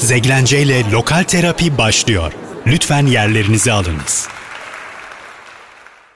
Zeglence ile Lokal Terapi başlıyor. Lütfen yerlerinizi alınız.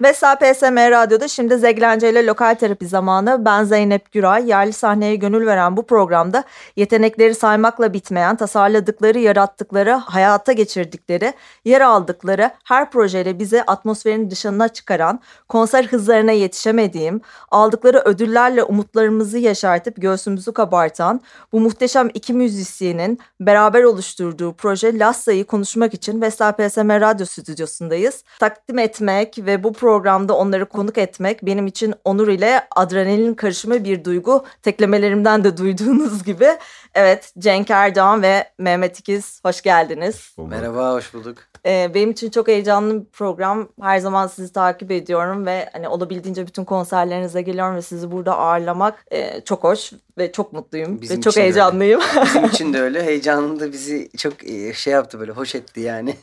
Ve PSM Radyo'da şimdi Zeglence ile lokal terapi zamanı. Ben Zeynep Güray. Yerli sahneye gönül veren bu programda yetenekleri saymakla bitmeyen, tasarladıkları, yarattıkları, hayata geçirdikleri, yer aldıkları her projeyle bizi atmosferin dışına çıkaran, konser hızlarına yetişemediğim, aldıkları ödüllerle umutlarımızı yaşartıp göğsümüzü kabartan bu muhteşem iki müzisyenin beraber oluşturduğu proje Lassa'yı konuşmak için Vestel PSM Radyo stüdyosundayız. Takdim etmek ve bu programda onları konuk etmek benim için onur ile adrenalin karışımı bir duygu. Teklemelerimden de duyduğunuz gibi. Evet Cenk Erdoğan ve Mehmet İkiz hoş geldiniz. Merhaba hoş bulduk. Ee, benim için çok heyecanlı bir program. Her zaman sizi takip ediyorum ve hani olabildiğince bütün konserlerinize geliyorum ve sizi burada ağırlamak e, çok hoş ve çok mutluyum Bizim ve çok heyecanlıyım. Bizim için de öyle. Heyecanlı da bizi çok e, şey yaptı böyle hoş etti yani.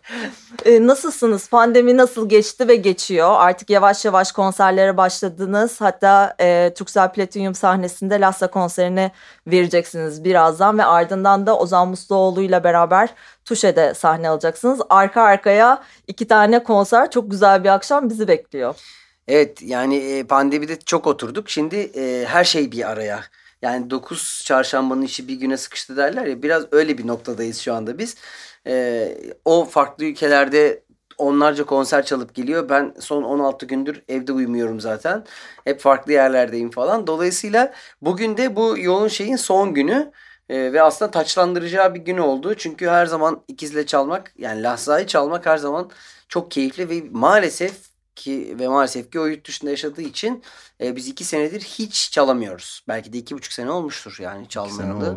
e, nasılsınız? Pandemi nasıl geçti ve geçiyor? Artık yavaş yavaş konserlere başladınız. Hatta e, Türksel Platinum sahnesinde Lassa konserini vereceksiniz birazdan ve ardından da Ozan Musluoğlu ile beraber Tuşe'de sahne alacaksınız. Arka arkaya iki tane konser çok güzel bir akşam bizi bekliyor. Evet yani e, pandemide çok oturduk. Şimdi e, her şey bir araya. Yani 9 çarşambanın işi bir güne sıkıştı derler ya. Biraz öyle bir noktadayız şu anda biz. E, o farklı ülkelerde onlarca konser çalıp geliyor. Ben son 16 gündür evde uyumuyorum zaten. Hep farklı yerlerdeyim falan. Dolayısıyla bugün de bu yoğun şeyin son günü. E, ve aslında taçlandıracağı bir gün oldu. Çünkü her zaman ikizle çalmak yani lahzayı çalmak her zaman çok keyifli ve maalesef ki ve maalesef ki o yurt dışında yaşadığı için e, biz iki senedir hiç çalamıyoruz. Belki de iki buçuk sene olmuştur yani çalmayalı.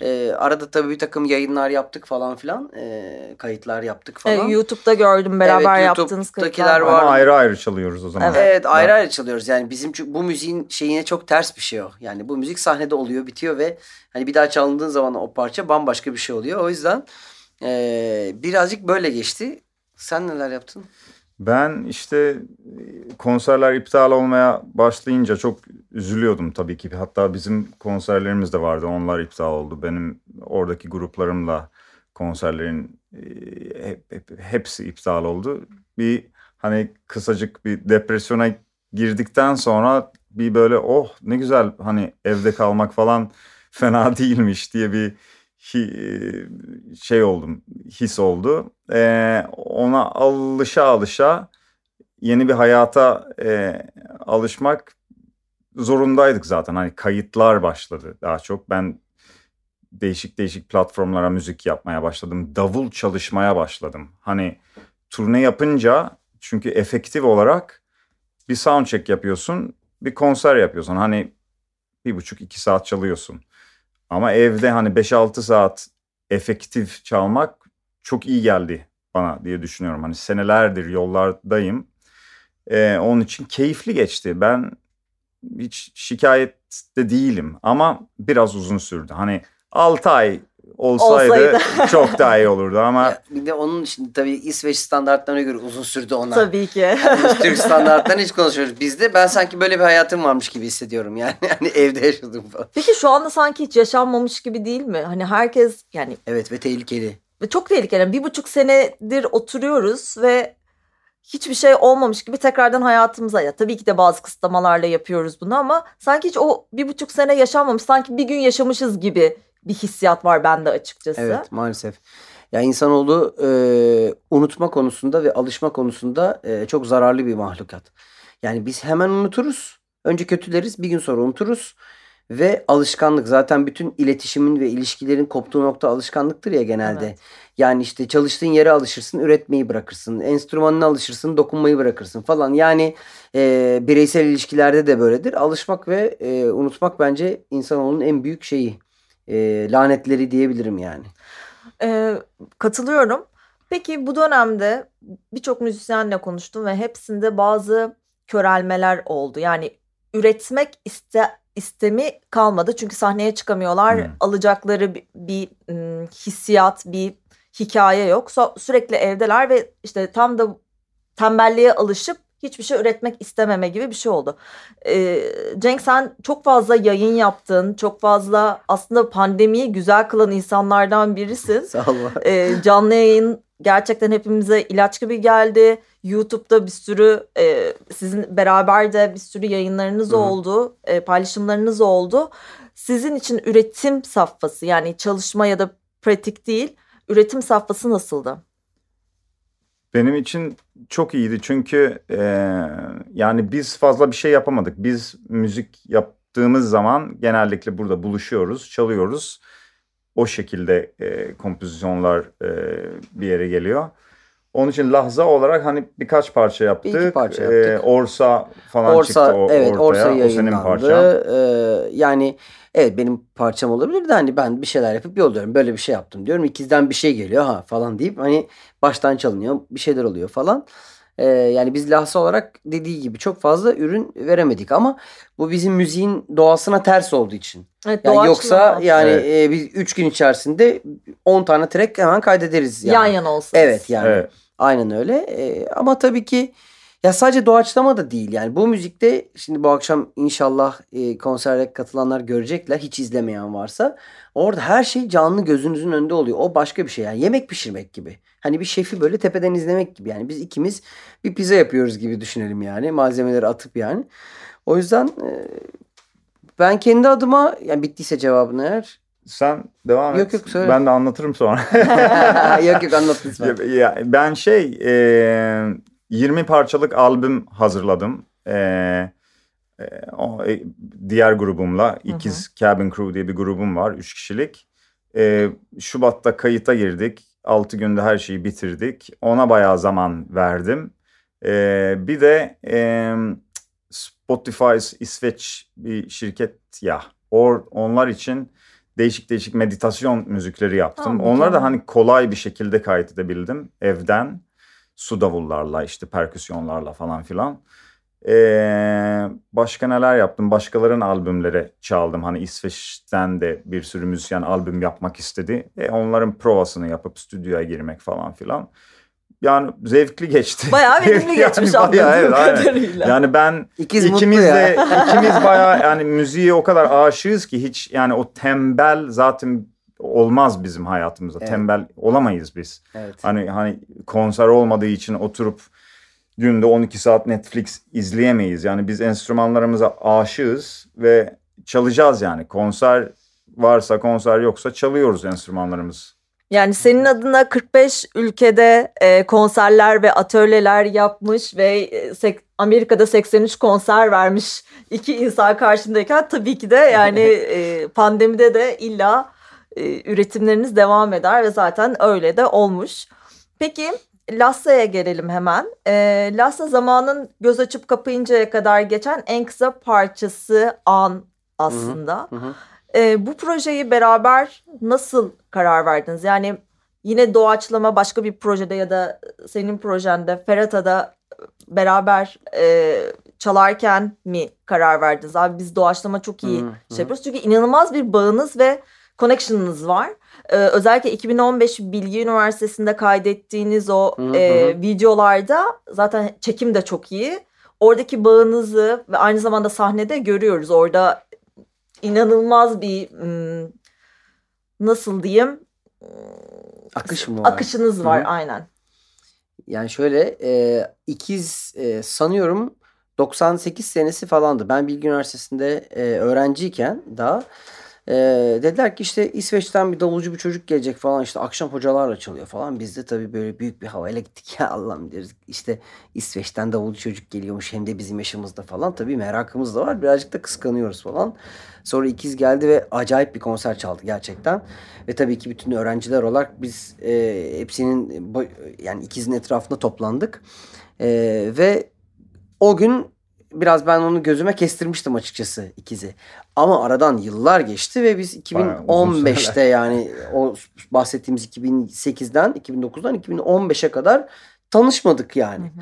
E, arada tabii bir takım yayınlar yaptık falan filan. E, kayıtlar yaptık falan. E, YouTube'da gördüm beraber evet, yaptığınız kayıtlar var. Ama ayrı ayrı çalıyoruz o zaman. Evet, evet ayrı ayrı çalıyoruz. Yani bizim bu müziğin şeyine çok ters bir şey o. Yani bu müzik sahnede oluyor bitiyor ve hani bir daha çalındığı zaman o parça bambaşka bir şey oluyor. O yüzden e, birazcık böyle geçti. Sen neler yaptın? Ben işte konserler iptal olmaya başlayınca çok üzülüyordum tabii ki. Hatta bizim konserlerimiz de vardı. Onlar iptal oldu. Benim oradaki gruplarımla konserlerin hep, hep, hepsi iptal oldu. Bir hani kısacık bir depresyona girdikten sonra bir böyle oh ne güzel hani evde kalmak falan fena değilmiş diye bir şey oldum, his oldu. Ee, ona alışa alışa yeni bir hayata e, alışmak zorundaydık zaten. Hani kayıtlar başladı daha çok. Ben değişik değişik platformlara müzik yapmaya başladım. Davul çalışmaya başladım. Hani turne yapınca çünkü efektif olarak bir soundcheck yapıyorsun, bir konser yapıyorsun. Hani bir buçuk iki saat çalıyorsun. Ama evde hani 5-6 saat efektif çalmak çok iyi geldi bana diye düşünüyorum. Hani senelerdir yollardayım. Ee, onun için keyifli geçti. Ben hiç şikayette değilim ama biraz uzun sürdü. Hani 6 ay olsaydı, olsaydı. çok daha iyi olurdu ama. bir de onun için tabii İsveç standartlarına göre uzun sürdü ona. Tabii ki. Yani biz Türk standartlarını hiç konuşuyoruz. Bizde ben sanki böyle bir hayatım varmış gibi hissediyorum yani. Hani evde yaşadım falan. Peki şu anda sanki hiç yaşanmamış gibi değil mi? Hani herkes yani. Evet ve tehlikeli. Ve çok tehlikeli. Bir buçuk senedir oturuyoruz ve hiçbir şey olmamış gibi tekrardan hayatımıza ya tabii ki de bazı kısıtlamalarla yapıyoruz bunu ama sanki hiç o bir buçuk sene yaşanmamış sanki bir gün yaşamışız gibi bir hissiyat var bende açıkçası. Evet maalesef. Ya insanoğlu e, unutma konusunda ve alışma konusunda e, çok zararlı bir mahlukat. Yani biz hemen unuturuz. Önce kötüleriz bir gün sonra unuturuz. Ve alışkanlık zaten bütün iletişimin ve ilişkilerin koptuğu nokta alışkanlıktır ya genelde. Evet. Yani işte çalıştığın yere alışırsın, üretmeyi bırakırsın. Enstrümanına alışırsın, dokunmayı bırakırsın falan. Yani e, bireysel ilişkilerde de böyledir. Alışmak ve e, unutmak bence insanoğlunun en büyük şeyi e, lanetleri diyebilirim yani. E, katılıyorum. Peki bu dönemde birçok müzisyenle konuştum ve hepsinde bazı körelmeler oldu. Yani üretmek iste, istemi kalmadı çünkü sahneye çıkamıyorlar. Hmm. Alacakları bir, bir hissiyat, bir hikaye yok. So, sürekli evdeler ve işte tam da tembelliğe alışıp hiçbir şey üretmek istememe gibi bir şey oldu. Ee, Cenk sen çok fazla yayın yaptın. Çok fazla aslında pandemiyi güzel kılan insanlardan birisin. Sağ ol. Ee, canlı yayın gerçekten hepimize ilaç gibi geldi. YouTube'da bir sürü e, sizin beraber de bir sürü yayınlarınız Hı oldu, e, paylaşımlarınız oldu. Sizin için üretim safhası yani çalışma ya da pratik değil, üretim safhası nasıldı? Benim için çok iyiydi çünkü e, yani biz fazla bir şey yapamadık. Biz müzik yaptığımız zaman genellikle burada buluşuyoruz, çalıyoruz. O şekilde e, kompozisyonlar e, bir yere geliyor. Onun için lahza olarak hani birkaç parça yaptık. Bir iki parça E, yaptık. Orsa falan çıktı Orsa o, evet ortaya. Orsa o senin parçan. Ee, yani evet benim parçam olabilir de hani ben bir şeyler yapıp yolluyorum. Böyle bir şey yaptım diyorum. İkizden bir şey geliyor ha falan deyip hani baştan çalınıyor. Bir şeyler oluyor falan. Ee, yani biz Lahsa olarak dediği gibi çok fazla ürün veremedik ama bu bizim müziğin doğasına ters olduğu için. Evet, Yani yoksa yani Evet. e, biz 3 gün içerisinde 10 tane track hemen kaydederiz yani. yan yana olsanız. Evet yani. Evet. Aynen öyle. Ee, ama tabii ki ya sadece doğaçlama da değil yani bu müzikte şimdi bu akşam inşallah e, konsere katılanlar görecekler hiç izlemeyen varsa orada her şey canlı gözünüzün önünde oluyor. O başka bir şey yani yemek pişirmek gibi. Hani bir şefi böyle tepeden izlemek gibi yani biz ikimiz bir pizza yapıyoruz gibi düşünelim yani malzemeleri atıp yani. O yüzden e, ben kendi adıma yani bittiyse cevabını eğer Sen devam Yok, et. yok, söyle. Ben de anlatırım sonra. yok yok anlat lütfen. Ya- ya ben şey e, 20 parçalık albüm hazırladım. E, e, o, e, diğer grubumla İkiz Cabin Crew diye bir grubum var. 3 kişilik. E, Şubat'ta kayıta girdik. 6 günde her şeyi bitirdik. Ona bayağı zaman verdim. E, bir de e, Spotify İsveç bir şirket ya. Or, onlar için değişik değişik meditasyon müzikleri yaptım. Aa, Onları da hani kolay bir şekilde kaydedebildim evden. Su davullarla işte perküsyonlarla falan filan. Ee, başka neler yaptım? Başkalarının albümleri çaldım. Hani İsveç'ten de bir sürü müzisyen albüm yapmak istedi. E, onların provasını yapıp stüdyoya girmek falan filan. Yani zevkli geçti. Bayağı verimli geçmiş yani bayağı, evet, aynen. kadarıyla. Yani ben İkiz ikimiz mutlu ya. de ikimiz bayağı yani müziğe o kadar aşığız ki hiç yani o tembel zaten olmaz bizim hayatımızda. Evet. Tembel olamayız biz. Evet. Hani hani konser olmadığı için oturup günde 12 saat Netflix izleyemeyiz. Yani biz enstrümanlarımıza aşığız ve çalacağız yani. Konser varsa konser yoksa çalıyoruz enstrümanlarımız. Yani senin adına 45 ülkede e, konserler ve atölyeler yapmış ve e, Amerika'da 83 konser vermiş iki insan karşındayken tabii ki de yani e, pandemide de illa e, üretimleriniz devam eder ve zaten öyle de olmuş. Peki Lassa'ya gelelim hemen. E, Lassa zamanın göz açıp kapayıncaya kadar geçen en kısa parçası an aslında. Hı hı. E, bu projeyi beraber nasıl karar verdiniz? Yani yine doğaçlama başka bir projede ya da senin projende Ferhata'da beraber e, çalarken mi karar verdiniz? Abi biz doğaçlama çok iyi Hı hı. şey yapıyoruz. Çünkü inanılmaz bir bağınız ve connection'ınız var. E, özellikle 2015 Bilgi Üniversitesi'nde kaydettiğiniz o Hı hı e, videolarda zaten çekim de çok iyi. Oradaki bağınızı ve aynı zamanda sahnede görüyoruz. Orada inanılmaz bir nasıl diyeyim Akış mı var? akışınız var Hı hı. aynen. Yani şöyle e, ikiz e, sanıyorum 98 senesi falandı. Ben Bilgi Üniversitesi'nde e, öğrenciyken daha e, dediler ki işte İsveç'ten bir davulcu bir çocuk gelecek falan işte akşam hocalarla çalıyor falan. Biz de tabii böyle büyük bir havayla gittik ya Allah'ım deriz. İşte İsveç'ten davulcu çocuk geliyormuş hem de bizim yaşımızda falan. Tabii merakımız da var. Birazcık da kıskanıyoruz falan. Sonra ikiz geldi ve acayip bir konser çaldı gerçekten. Ve tabii ki bütün öğrenciler olarak biz e, hepsinin yani ikizin etrafında toplandık. E, ve o gün biraz ben onu gözüme kestirmiştim açıkçası ikizi. Ama aradan yıllar geçti ve biz Bayağı uzun 2015'te yani o bahsettiğimiz 2008'den 2009'dan 2015'e kadar tanışmadık yani.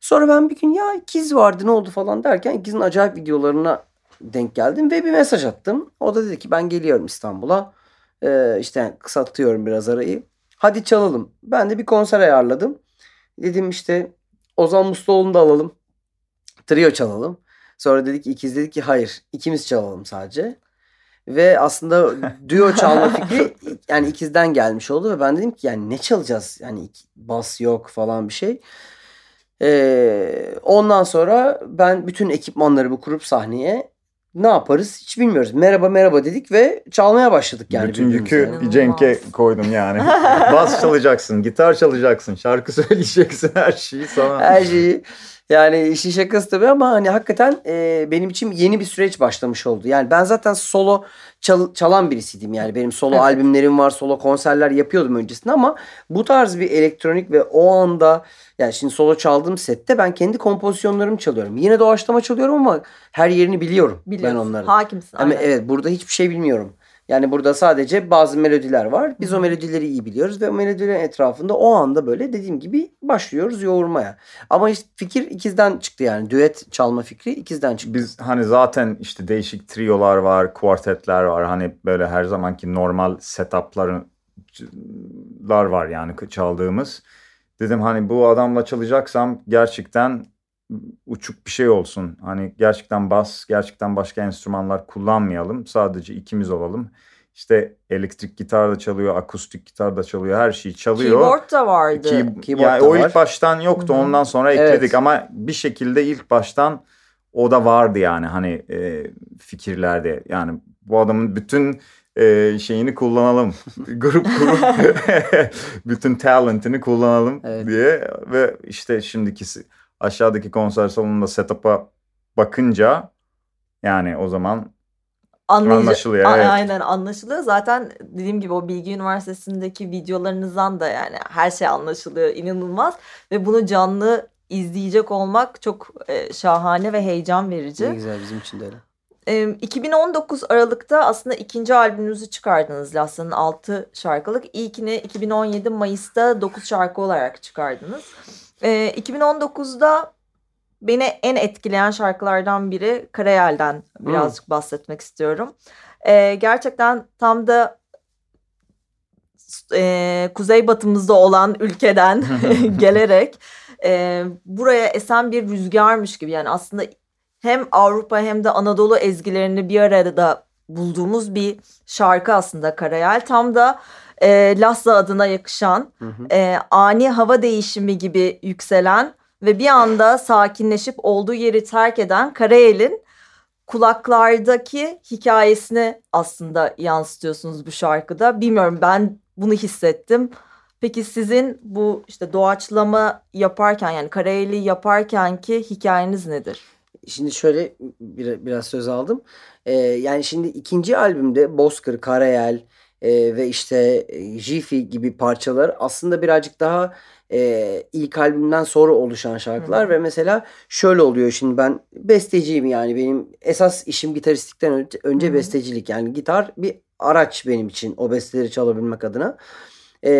Sonra ben bir gün ya ikiz vardı ne oldu falan derken ikizin acayip videolarına denk geldim ve bir mesaj attım. O da dedi ki ben geliyorum İstanbul'a. Ee, işte kısaltıyorum biraz arayı. Hadi çalalım. Ben de bir konser ayarladım. Dedim işte Ozan Musluoğlu'nu da alalım. trio çalalım. Sonra dedik ki ikiz dedik ki hayır ikimiz çalalım sadece. Ve aslında duo çalma fikri yani ikizden gelmiş oldu ve ben dedim ki yani ne çalacağız? Yani bas yok falan bir şey. Ee, ondan sonra ben bütün ekipmanları bu kurup sahneye ne yaparız hiç bilmiyoruz. Merhaba merhaba dedik ve çalmaya başladık yani. Bütün yükü İnanılmaz. Cenk'e koydum yani. Bas çalacaksın, gitar çalacaksın, şarkı söyleyeceksin her şeyi sana. Her şeyi. Yani işin şakası tabii ama hani hakikaten e, benim için yeni bir süreç başlamış oldu. Yani ben zaten solo çal- çalan birisiydim yani. Benim solo Evet. albümlerim var, solo konserler yapıyordum öncesinde ama bu tarz bir elektronik ve o anda yani şimdi solo çaldığım sette ben kendi kompozisyonlarımı çalıyorum. Yine doğaçlama çalıyorum ama her yerini biliyorum Biliyorsun. ben onların. Hakimsin. Ama aynen. evet burada hiçbir şey bilmiyorum. Yani burada sadece bazı melodiler var. Biz o melodileri iyi biliyoruz ve o melodilerin etrafında o anda böyle dediğim gibi başlıyoruz yoğurmaya. Ama işte fikir ikizden çıktı yani. Düet çalma fikri ikizden çıktı. Biz hani zaten işte değişik triolar var, kuartetler var. Hani böyle her zamanki normal setuplar var yani çaldığımız. Dedim hani bu adamla çalacaksam gerçekten uçuk bir şey olsun. Hani gerçekten bas, gerçekten başka enstrümanlar kullanmayalım. Sadece ikimiz olalım. İşte elektrik gitar da çalıyor, akustik gitar da çalıyor, her şeyi çalıyor. Keyboard da vardı. Key- Keyboard yani da o var. ilk baştan yoktu. Hı hı. Ondan sonra Evet. ekledik ama bir şekilde ilk baştan o da vardı yani hani e, fikirlerde. Yani bu adamın bütün e, şeyini kullanalım. Grup kurup bütün talentini kullanalım Evet. diye ve işte şimdiki aşağıdaki konser salonunda setup'a bakınca yani o zaman Anlayıcı- Anlaşılıyor, A- evet. Aynen anlaşılıyor. Zaten dediğim gibi o Bilgi Üniversitesi'ndeki videolarınızdan da yani her şey anlaşılıyor. inanılmaz. Ve bunu canlı izleyecek olmak çok e, şahane ve heyecan verici. Ne güzel bizim için de öyle. E, 2019 Aralık'ta aslında ikinci albümünüzü çıkardınız Lassa'nın 6 şarkılık. İlkini 2017 Mayıs'ta 9 şarkı olarak çıkardınız. E, 2019'da beni en etkileyen şarkılardan biri Karayel'den birazcık bahsetmek istiyorum. E, gerçekten tam da e, kuzeybatımızda olan ülkeden gelerek e, buraya esen bir rüzgarmış gibi yani aslında hem Avrupa hem de Anadolu ezgilerini bir arada bulduğumuz bir şarkı aslında Karayel. Tam da e, Lassa adına yakışan, Hı hı. e, ani hava değişimi gibi yükselen ve bir anda sakinleşip olduğu yeri terk eden Karayel'in kulaklardaki hikayesini aslında yansıtıyorsunuz bu şarkıda. Bilmiyorum ben bunu hissettim. Peki sizin bu işte doğaçlama yaparken yani Karayel'i yaparken ki hikayeniz nedir? Şimdi şöyle bir, biraz söz aldım. Ee, yani şimdi ikinci albümde Bozkır, Karayel e, ve işte Jiffy gibi parçalar aslında birazcık daha e, ilk albümden sonra oluşan şarkılar Hı ve mesela şöyle oluyor şimdi ben besteciyim yani benim esas işim gitaristlikten önce, önce hı. bestecilik yani gitar bir araç benim için o besteleri çalabilmek adına. E,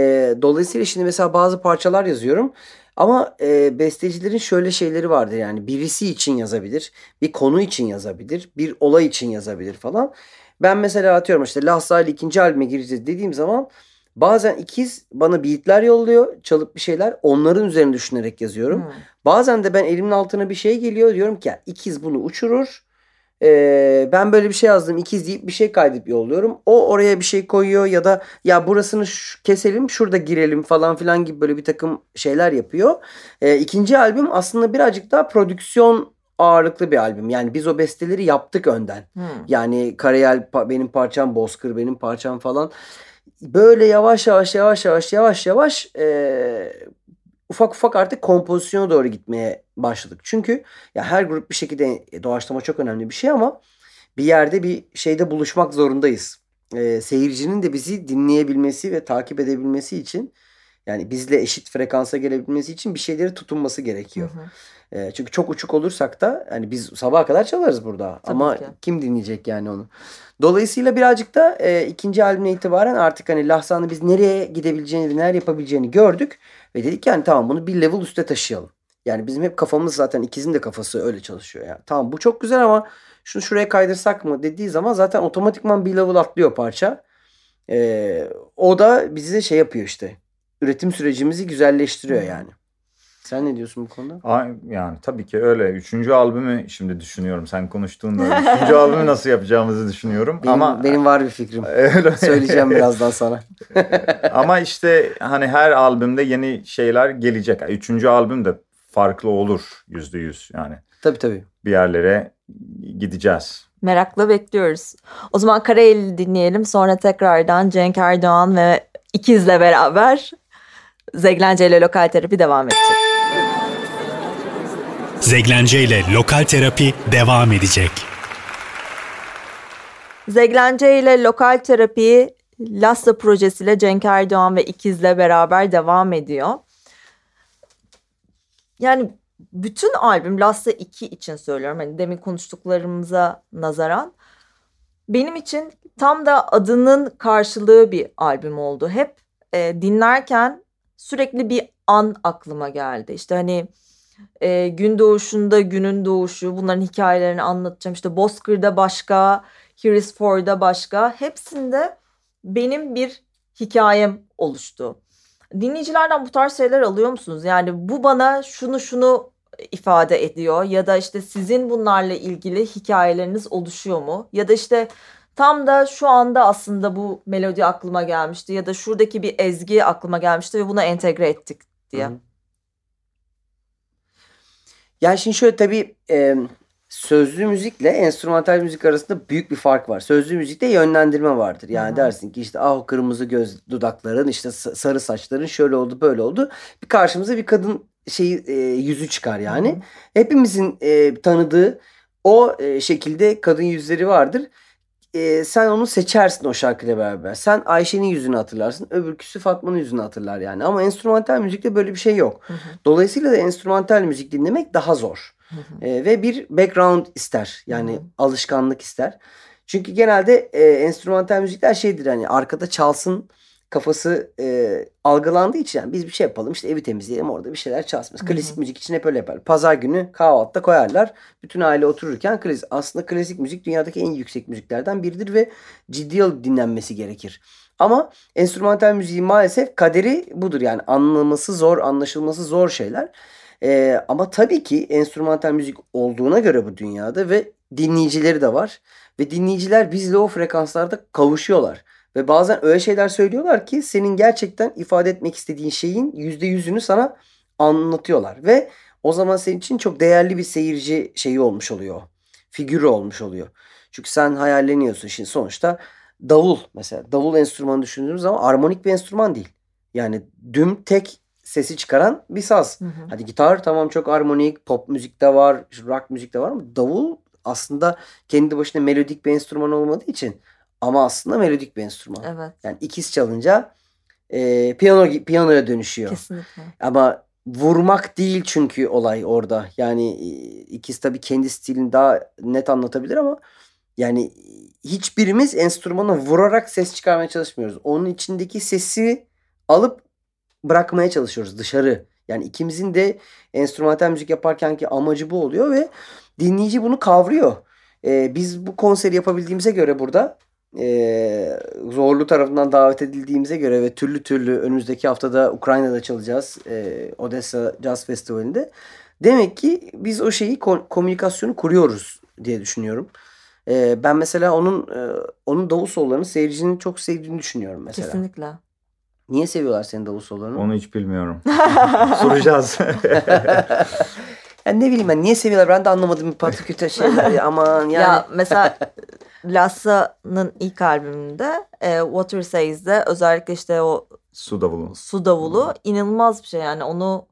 dolayısıyla şimdi mesela bazı parçalar yazıyorum. Ama e, bestecilerin şöyle şeyleri vardır yani birisi için yazabilir, bir konu için yazabilir, bir olay için yazabilir falan. Ben mesela atıyorum işte Lahsa ile ikinci albüme gireceğiz dediğim zaman bazen ikiz bana beatler yolluyor, çalıp bir şeyler onların üzerine düşünerek yazıyorum. Hmm. Bazen de ben elimin altına bir şey geliyor diyorum ki ya ikiz bunu uçurur. Ee, ben böyle bir şey yazdım ikiz deyip bir şey kaydedip yolluyorum. O oraya bir şey koyuyor ya da ya burasını şu- keselim şurada girelim falan filan gibi böyle bir takım şeyler yapıyor. Ee, ikinci albüm aslında birazcık daha prodüksiyon ağırlıklı bir albüm. Yani biz o besteleri yaptık önden. Hmm. Yani Karayel benim parçam, Bozkır benim parçam falan. Böyle yavaş yavaş yavaş yavaş yavaş yavaş eee, ufak ufak artık kompozisyona doğru gitmeye başladık. Çünkü ya her grup bir şekilde e, doğaçlama çok önemli bir şey ama bir yerde bir şeyde buluşmak zorundayız. Eee, seyircinin de bizi dinleyebilmesi ve takip edebilmesi için yani bizle eşit frekansa gelebilmesi için bir şeyleri tutunması gerekiyor. Hı hı. E, çünkü çok uçuk olursak da hani biz sabaha kadar çalarız burada. Tabii Ama ki. kim dinleyecek yani onu? Dolayısıyla birazcık da e, ikinci albümden itibaren artık hani Lahsan'ı biz nereye gidebileceğini, neler yapabileceğini gördük. Ve dedik yani tamam bunu bir level üste taşıyalım. Yani bizim hep kafamız zaten ikizin de kafası öyle çalışıyor yani. Tamam bu çok güzel ama şunu şuraya kaydırsak mı dediği zaman zaten otomatikman bir level atlıyor parça. E, o da bizi şey yapıyor işte. Üretim sürecimizi güzelleştiriyor Hı. yani. Sen ne diyorsun bu konuda? Ay, Yani tabii ki öyle. Üçüncü albümü şimdi düşünüyorum. Sen konuştuğunda üçüncü albümü nasıl yapacağımızı düşünüyorum. Benim, ama benim var bir fikrim. öyle. Söyleyeceğim birazdan sana. ama işte hani her albümde yeni şeyler gelecek. Üçüncü albüm de farklı olur yüzde yüz yani. Tabii tabii. Bir yerlere gideceğiz. Merakla bekliyoruz. O zaman Karayel'i dinleyelim. Sonra tekrardan Cenk Erdoğan ve ikizle beraber Zeglence ile lokal terapi devam edecek. Zeglence ile lokal terapi devam edecek. Zeglence ile lokal terapi Lassa projesiyle Cenk Erdoğan ve ikizle beraber devam ediyor. Yani bütün albüm Lassa 2 için söylüyorum. Hani demin konuştuklarımıza nazaran benim için tam da adının karşılığı bir albüm oldu. Hep e, dinlerken sürekli bir an aklıma geldi. İşte hani e, gün doğuşunda günün doğuşu bunların hikayelerini anlatacağım. İşte Bozkır'da başka, Here is For'da başka. Hepsinde benim bir hikayem oluştu. Dinleyicilerden bu tarz şeyler alıyor musunuz? Yani bu bana şunu şunu ifade ediyor ya da işte sizin bunlarla ilgili hikayeleriniz oluşuyor mu? Ya da işte tam da şu anda aslında bu melodi aklıma gelmişti ya da şuradaki bir ezgi aklıma gelmişti ve buna entegre ettik diye. Hı. Yani şimdi şöyle tabii e, sözlü müzikle enstrümantal müzik arasında büyük bir fark var. Sözlü müzikte yönlendirme vardır. Yani Hı. dersin ki işte ah o kırmızı göz dudakların işte sa- sarı saçların şöyle oldu böyle oldu. Bir karşımıza bir kadın şeyi e, yüzü çıkar yani. Hı hı. Hepimizin e, tanıdığı o e, şekilde kadın yüzleri vardır. E, sen onu seçersin o şarkıyla beraber. Sen Ayşe'nin yüzünü hatırlarsın. Öbürküsü Fatma'nın yüzünü hatırlar yani. Ama enstrümantal müzikte böyle bir şey yok. Hı hı. Dolayısıyla da enstrümantal müzik dinlemek daha zor. Hı hı. E, ve bir background ister. Yani Hı hı. alışkanlık ister. Çünkü genelde e, enstrümantal müzikler şeydir hani arkada çalsın kafası e, algılandığı için yani biz bir şey yapalım işte evi temizleyelim orada bir şeyler çalsın. Klasik müzik için hep öyle yapar. Pazar günü kahvaltıda koyarlar. Bütün aile otururken klasik. Aslında klasik müzik dünyadaki en yüksek müziklerden biridir ve ciddi dinlenmesi gerekir. Ama enstrümantal müziğin maalesef kaderi budur. Yani anlaması zor, anlaşılması zor şeyler. Ee, ama tabii ki enstrümantal müzik olduğuna göre bu dünyada ve dinleyicileri de var. Ve dinleyiciler bizle o frekanslarda kavuşuyorlar. Ve bazen öyle şeyler söylüyorlar ki senin gerçekten ifade etmek istediğin şeyin yüzde yüzünü sana anlatıyorlar. Ve o zaman senin için çok değerli bir seyirci şeyi olmuş oluyor. Figürü olmuş oluyor. Çünkü sen hayalleniyorsun. Şimdi sonuçta davul mesela. Davul enstrümanı düşündüğümüz zaman armonik bir enstrüman değil. Yani düm tek sesi çıkaran bir saz. Hı hı. Hadi gitar tamam çok armonik, pop müzikte var, rock müzikte var ama davul aslında kendi başına melodik bir enstrüman olmadığı için ama aslında melodik bir enstrüman. Evet. Yani ikiz çalınca e, piyano piyanoya dönüşüyor. Kesinlikle. Ama vurmak değil çünkü olay orada. Yani e, ikiz tabii kendi stilini daha net anlatabilir ama yani hiçbirimiz enstrümanı vurarak ses çıkarmaya çalışmıyoruz. Onun içindeki sesi alıp bırakmaya çalışıyoruz dışarı. Yani ikimizin de enstrümantal müzik yaparkenki amacı bu oluyor ve dinleyici bunu kavruyor. Ee, biz bu konseri yapabildiğimize göre burada e, zorlu tarafından davet edildiğimize göre ve türlü türlü önümüzdeki haftada Ukrayna'da çalacağız. E, Odessa Jazz Festivali'nde. Demek ki biz o şeyi ko- komünikasyonu kuruyoruz diye düşünüyorum. E, ben mesela onun e, onun davul sollarını seyircinin çok sevdiğini düşünüyorum mesela. Kesinlikle. Niye seviyorlar senin davul sollarını? Onu hiç bilmiyorum. Soracağız. yani ne bileyim ben niye seviyorlar ben de anlamadım patiküte şeyler ya, aman yani. Ya mesela Lassa'nın ilk albümünde e, Water Says'de özellikle işte o Su davulu. su davulu inanılmaz bir şey yani onu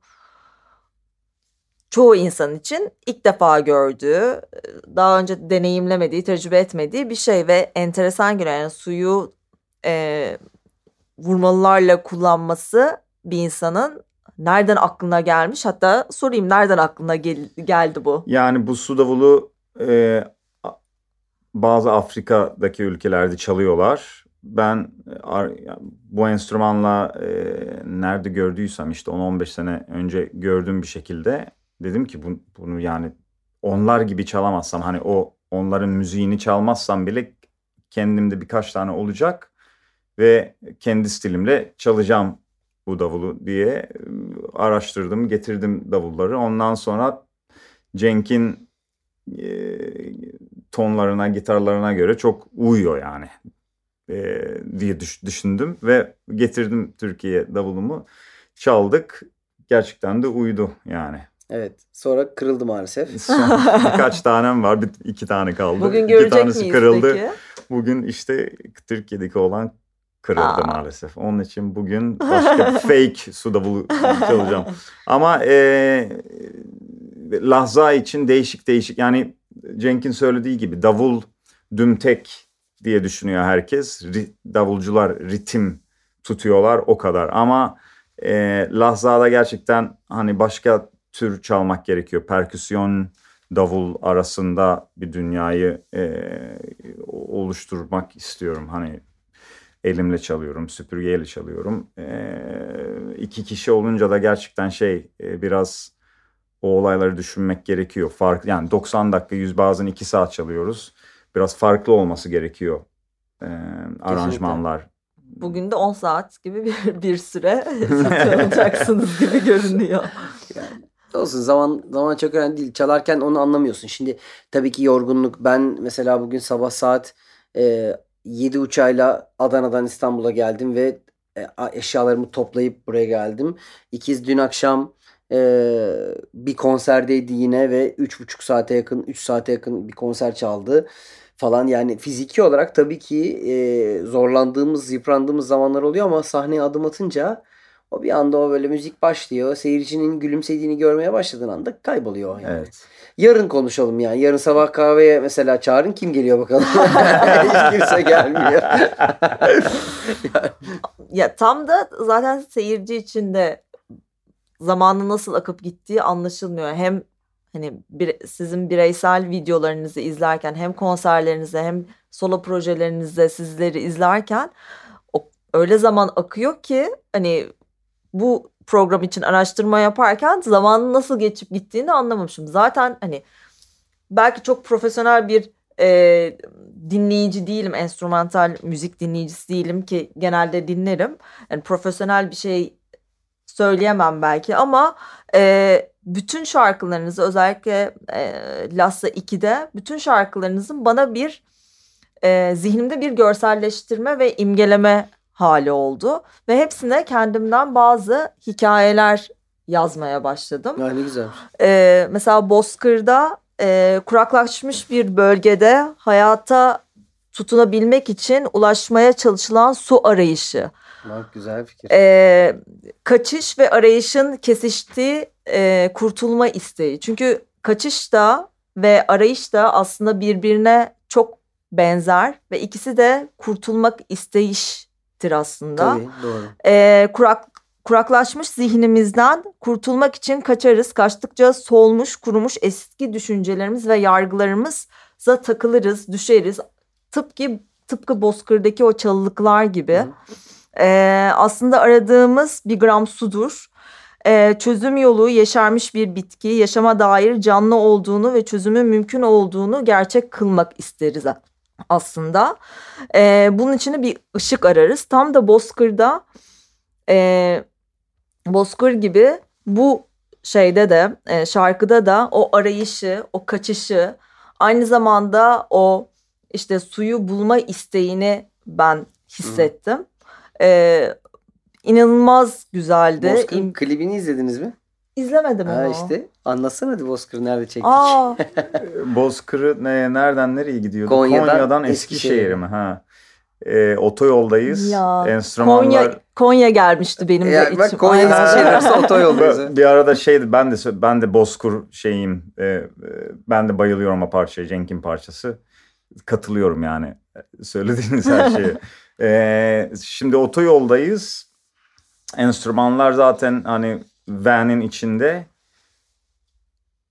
çoğu insan için ilk defa gördüğü, daha önce deneyimlemediği, tecrübe etmediği bir şey ve enteresan geliyor. Yani suyu e, vurmalılarla kullanması bir insanın nereden aklına gelmiş? Hatta sorayım nereden aklına gel- geldi bu? Yani bu su davulu e, bazı Afrika'daki ülkelerde çalıyorlar. Ben e, bu enstrümanla e, nerede gördüysem işte 10-15 sene önce gördüğüm bir şekilde dedim ki bu- bunu yani onlar gibi çalamazsam hani o onların müziğini çalmazsam bile kendimde birkaç tane olacak ve kendi stilimle çalacağım bu davulu diye e, araştırdım, getirdim davulları. Ondan sonra Cenk'in e, tonlarına, gitarlarına göre çok uyuyor yani e, diye düş, düşündüm ve getirdim Türkiye davulumu. Çaldık. Gerçekten de uydu yani. Evet. Sonra kırıldı maalesef. Son, birkaç tanem var. Bir, iki tane kaldı. Bugün İki görecek tanesi miyiz kırıldı. peki? Bugün işte Türkiye'deki olan kırıldı Aa. maalesef. Onun için bugün başka fake su davulu çalacağım. Ama e, lahza için değişik değişik yani Cenk'in söylediği gibi davul dümtek diye düşünüyor herkes. Davulcular ritim tutuyorlar o kadar ama e, lahzada gerçekten hani başka tür çalmak gerekiyor. Perküsyon davul arasında bir dünyayı e, oluşturmak istiyorum. Hani elimle çalıyorum, süpürgeyle çalıyorum. E, iki kişi olunca da gerçekten şey e, biraz o olayları düşünmek gerekiyor. Fark yani 90 dakika, yüz bazen 2 saat çalıyoruz. Biraz farklı olması gerekiyor. E, aranjmanlar. Bugün de 10 saat gibi bir, bir süre çalacaksınız gibi görünüyor. Olsun zaman zaman çok önemli değil. Çalarken onu anlamıyorsun. Şimdi tabii ki yorgunluk. Ben mesela bugün sabah saat e, 7 uçağıyla Adana'dan İstanbul'a geldim ve e, eşyalarımı toplayıp buraya geldim. İkiz dün akşam e, bir konserdeydi yine ve 3,5 saate yakın 3 saate yakın bir konser çaldı falan. Yani fiziki olarak tabii ki e, zorlandığımız, yıprandığımız zamanlar oluyor ama sahneye adım atınca o bir anda o böyle müzik başlıyor. Seyircinin gülümsediğini görmeye başladığın anda kayboluyor yani. Evet. Yarın konuşalım yani. Yarın sabah kahveye mesela çağırın kim geliyor bakalım. Hiç kimse gelmiyor. Ya tam da zaten seyirci için de zamanın nasıl akıp gittiği anlaşılmıyor. Hem hani bir, sizin bireysel videolarınızı izlerken hem konserlerinizde hem solo projelerinizde sizleri izlerken o, öyle zaman akıyor ki hani bu program için araştırma yaparken zamanın nasıl geçip gittiğini anlamamışım. Zaten hani belki çok profesyonel bir e, dinleyici değilim, enstrümantal müzik dinleyicisi değilim ki genelde dinlerim. Yani profesyonel bir şey söyleyemem belki ama e, bütün şarkılarınızı özellikle e, Lassa 2'de bütün şarkılarınızın bana bir e, zihnimde bir görselleştirme ve imgeleme hali oldu ve hepsine kendimden bazı hikayeler yazmaya başladım. Ya ne güzel. Ee, mesela Bozkır'da e, kuraklaşmış bir bölgede hayata tutunabilmek için ulaşmaya çalışılan su arayışı. Bak güzel fikir. Ee, kaçış ve arayışın kesiştiği e, kurtulma isteği. Çünkü kaçış da ve arayış da aslında birbirine çok benzer ve ikisi de kurtulmak isteyiştir aslında Tabii doğru. e, kurak kuraklaşmış zihnimizden kurtulmak için kaçarız. Kaçtıkça solmuş, kurumuş eski düşüncelerimiz ve yargılarımıza takılırız, düşeriz. Tıpkı tıpkı Bozkır'daki o çalılıklar gibi. Hı. E, aslında aradığımız bir gram sudur. E, çözüm yolu yeşermiş bir bitki, yaşama dair canlı olduğunu ve çözümün mümkün olduğunu gerçek kılmak isteriz aslında. E, bunun için bir ışık ararız. Tam da Bozkır'da e, Bozkır gibi bu şeyde de e, şarkıda da o arayışı, o kaçışı aynı zamanda o işte suyu bulma isteğini ben hissettim. E, inanılmaz güzeldi. Bozkır'ın İm- klibini izlediniz mi? İzlemedim Ha onu. işte. Anlatsana hadi Bozkır'ı nerede çektik. Aa, Bozkır'ı ne, nereden nereye gidiyordu? Konya'dan Konya'dan Eskişehir'e. Eskişehir'e mi? Ha. E, otoyoldayız. ya Enstrümanlar. Konya Konya gelmişti benim de Ya içim. bak Konya Aynen. Eskişehir'se otoyoldayız. Bir- arada şeydi ben de ben de Bozkur şeyim e, e, ben de bayılıyorum o parçaya Cenk'in parçası katılıyorum yani e, söylediğiniz her şeye. E, şimdi otoyoldayız enstrümanlar zaten hani van'in içinde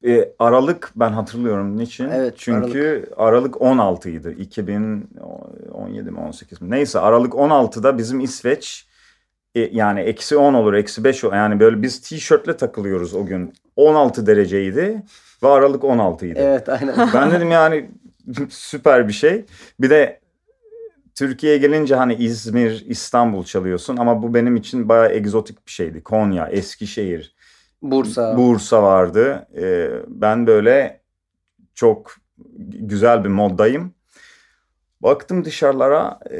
E, Aralık ben hatırlıyorum niçin? Evet, Çünkü Aralık, 16 idi. 2017 mi 18 mi? Neyse Aralık 16'da bizim İsveç e, yani eksi 10 olur, eksi 5 olur. Yani böyle biz tişörtle takılıyoruz o gün. 16 dereceydi ve Aralık 16 idi. Evet aynen. Ben dedim yani süper bir şey. Bir de Türkiye'ye gelince hani İzmir, İstanbul çalıyorsun ama bu benim için bayağı egzotik bir şeydi. Konya, Eskişehir, Bursa. Bursa vardı. Ee, ben böyle çok güzel bir moddayım. Baktım dışarılara e,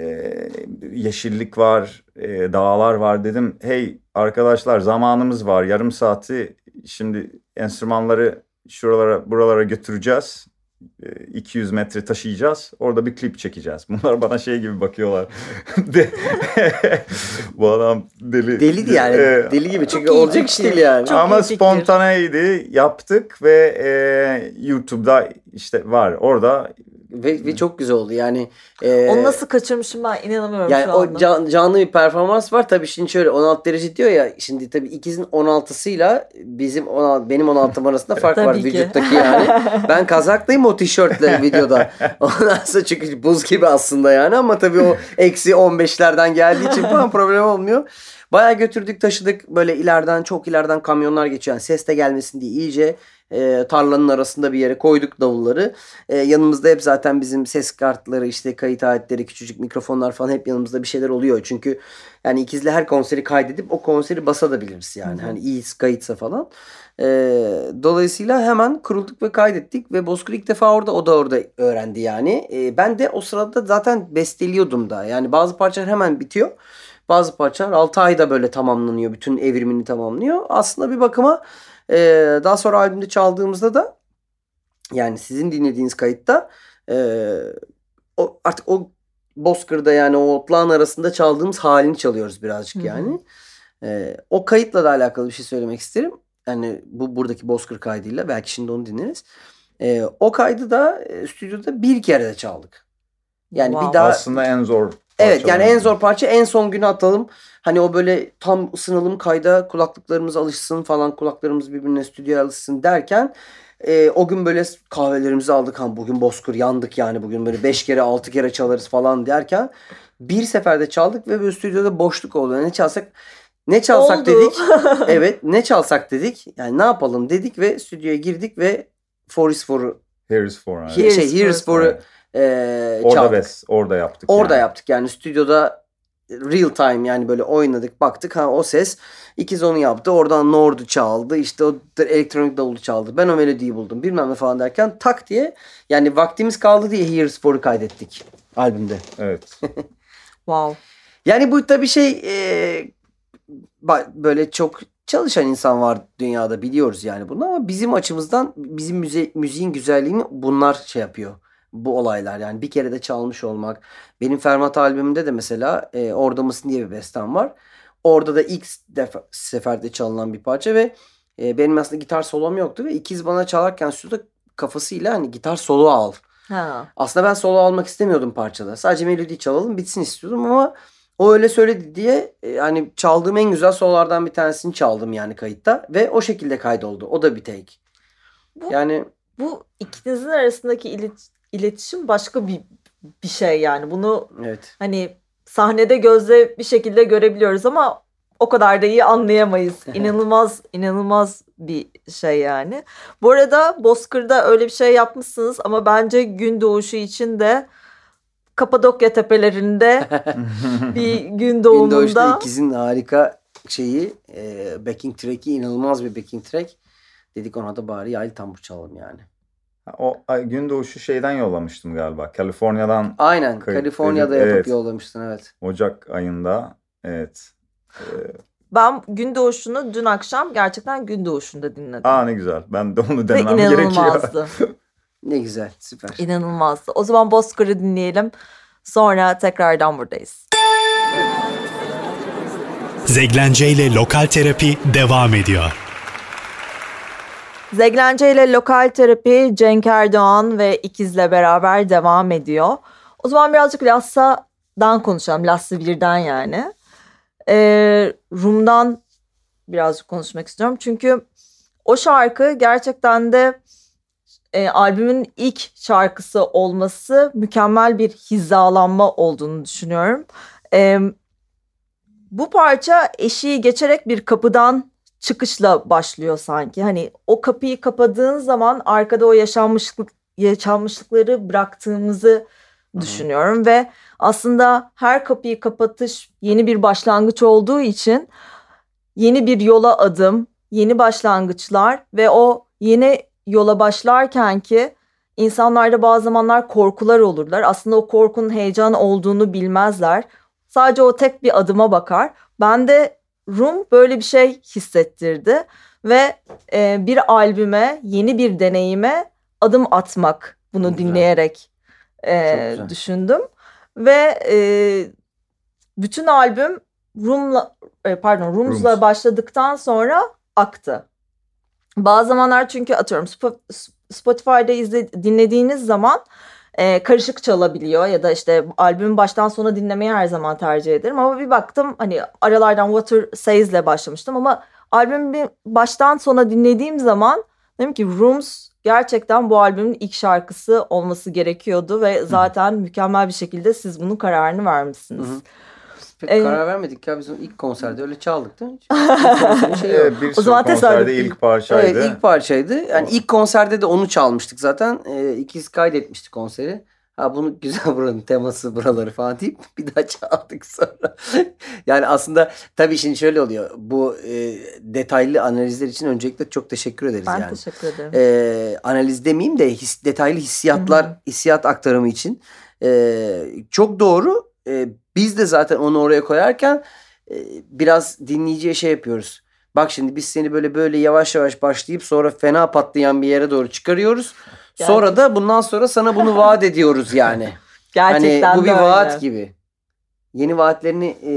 yeşillik var, e, dağlar var dedim. Hey arkadaşlar zamanımız var yarım saati şimdi enstrümanları şuralara buralara götüreceğiz. 200 e, metre taşıyacağız. Orada bir klip çekeceğiz. Bunlar bana şey gibi bakıyorlar. Bu adam deli. Deliydi yani. Ee, deli gibi çünkü olacak iş değil yani. Çok Ama spontaneydi. Yaptık ve e, YouTube'da işte var. Orada ve, ve çok güzel oldu yani. E, Onu nasıl kaçırmışım ben inanamıyorum yani şu anda. O can, canlı bir performans var. Tabii şimdi şöyle 16 derece diyor ya. Şimdi tabii ikizin 16'sıyla bizim 16, benim 16'm arasında fark var ki. vücuttaki yani. Ben kazaklıyım o tişörtle videoda. Ondan sonra çünkü buz gibi aslında yani ama tabii o eksi 15'lerden geldiği için falan problem olmuyor. Baya götürdük taşıdık böyle ileriden çok ileriden kamyonlar geçiyor. Yani ses de gelmesin diye iyice e, tarlanın arasında bir yere koyduk davulları. E, yanımızda hep zaten bizim ses kartları işte kayıt aletleri küçücük mikrofonlar falan hep yanımızda bir şeyler oluyor. Çünkü yani ikizle her konseri kaydedip o konseri basabiliriz yani. Hani iyi kayıtsa falan. E, dolayısıyla hemen kurulduk ve kaydettik ve Bozkır ilk defa orada o da orada öğrendi yani. E, ben de o sırada zaten besteliyordum da. Yani bazı parçalar hemen bitiyor. Bazı parçalar 6 ayda böyle tamamlanıyor. Bütün evrimini tamamlıyor. Aslında bir bakıma e, daha sonra albümde çaldığımızda da yani sizin dinlediğiniz kayıtta e, o artık o Bozkır'da yani o otlağın arasında çaldığımız halini çalıyoruz birazcık Hı-hı. yani. E, o kayıtla da alakalı bir şey söylemek isterim. Yani bu buradaki Bozkır kaydıyla belki şimdi onu dinleriz. E, o kaydı da e, stüdyoda bir kere de çaldık. Yani wow. bir daha aslında en zor Evet yani en zor parça en son günü atalım. Hani o böyle tam ısınalım kayda kulaklıklarımız alışsın falan kulaklarımız birbirine stüdyoya alışsın derken e, o gün böyle kahvelerimizi aldık. Ha, bugün bozkır yandık yani bugün böyle beş kere altı kere çalarız falan derken bir seferde çaldık ve böyle stüdyoda boşluk oldu. Ne çalsak ne çalsak oldu. dedik. evet ne çalsak dedik. Yani ne yapalım dedik ve stüdyoya girdik ve Forest For'u Here's for. He, şey Here's For'u for e, orada. Bes, orada yaptık. Orada yani. yaptık yani stüdyoda real time yani böyle oynadık baktık ha o ses ikiz onu yaptı oradan Nord'u çaldı işte o elektronik davulu çaldı ben o melodiyi buldum bilmem ne falan derken tak diye yani vaktimiz kaldı diye Here Spor'u kaydettik albümde. Evet. wow. Yani bu tabii şey e, böyle çok çalışan insan var dünyada biliyoruz yani bunu ama bizim açımızdan bizim müze, müziğin güzelliğini bunlar şey yapıyor bu olaylar yani bir kere de çalmış olmak. Benim Fermat albümümde de mesela e, Orada mısın diye bir bestem var. Orada da ilk defa, seferde çalınan bir parça ve e, benim aslında gitar solom yoktu ve ikiz bana çalarken stüdyoda kafasıyla hani gitar solo al. Ha. Aslında ben solo almak istemiyordum parçada. Sadece melodiyi çalalım bitsin istiyordum ama o öyle söyledi diye e, hani çaldığım en güzel sololardan bir tanesini çaldım yani kayıtta ve o şekilde kaydoldu. O da bir take. Bu, yani bu ikinizin arasındaki ilet iletişim başka bir bir şey yani. Bunu evet. hani sahnede gözle bir şekilde görebiliyoruz ama o kadar da iyi anlayamayız. İnanılmaz inanılmaz bir şey yani. Bu arada Bozkır'da öyle bir şey yapmışsınız ama bence gün doğuşu için de Kapadokya tepelerinde bir gün doğumunda. Gün doğuşta ikizin harika şeyi e, backing track'i inanılmaz bir backing track. Dedik ona da bari yaylı tambur çalalım yani. O gün doğuşu şeyden yollamıştım galiba. Kaliforniya'dan. Aynen. Kaliforniya'da yapıp evet. yollamıştın evet. Ocak ayında. Evet. Ee, ben gün doğuşunu dün akşam gerçekten gün doğuşunda dinledim. Aa ne güzel. Ben de onu denemem Ve inanılmazdı. ne güzel. Süper. İnanılmazdı. O zaman Bozkır'ı dinleyelim. Sonra tekrardan buradayız. Zeglence ile Lokal Terapi devam ediyor. Zeglence ile lokal terapi Cenk Erdoğan ve ikizle beraber devam ediyor. O zaman birazcık Lassa'dan konuşalım. Lassa birden yani. Ee, Rum'dan birazcık konuşmak istiyorum. Çünkü o şarkı gerçekten de e, albümün ilk şarkısı olması mükemmel bir hizalanma olduğunu düşünüyorum. E, bu parça eşiği geçerek bir kapıdan çıkışla başlıyor sanki. Hani o kapıyı kapadığın zaman arkada o yaşanmışlık yaşanmışlıkları bıraktığımızı düşünüyorum ve aslında her kapıyı kapatış yeni bir başlangıç olduğu için yeni bir yola adım, yeni başlangıçlar ve o yeni yola başlarken ki insanlarda bazı zamanlar korkular olurlar. Aslında o korkunun heyecan olduğunu bilmezler. Sadece o tek bir adıma bakar. Ben de Rum böyle bir şey hissettirdi ve e, bir albüme, yeni bir deneyime adım atmak bunu güzel. dinleyerek e, düşündüm ve e, bütün albüm Rum'la e, pardon Rums'la Rums. başladıktan sonra aktı. Bazı zamanlar çünkü atıyorum Spotify'da izle, dinlediğiniz zaman e, karışık çalabiliyor ya da işte albümün baştan sona dinlemeyi her zaman tercih ederim ama bir baktım hani aralardan Water Says'le başlamıştım ama albümü baştan sona dinlediğim zaman dedim ki Rooms gerçekten bu albümün ilk şarkısı olması gerekiyordu ve zaten Hı. mükemmel bir şekilde siz bunun kararını vermişsiniz. Hı. Pek ee, karar vermedik ya biz ilk konserde öyle çaldık değil mi? şey evet, bir o zaman konserde ilk parçaydı. Evet ilk parçaydı. Yani ilk konserde de onu çalmıştık zaten. Ee, ikiz kaydetmiştik konseri. Ha bunu güzel buranın teması buraları falan deyip bir daha çaldık sonra. yani aslında tabii şimdi şöyle oluyor. Bu e, detaylı analizler için öncelikle çok teşekkür ederiz ben yani. Ben teşekkür ederim. E, analiz demeyeyim de his, detaylı hissiyatlar, Hı-hı. hissiyat aktarımı için. E, çok doğru. E, biz de zaten onu oraya koyarken e, biraz dinleyiciye şey yapıyoruz. Bak şimdi biz seni böyle böyle yavaş yavaş başlayıp sonra fena patlayan bir yere doğru çıkarıyoruz. Gerçekten. Sonra da bundan sonra sana bunu vaat ediyoruz yani. Gerçekten hani bu bir öyle. vaat gibi. Yeni vaatlerini e,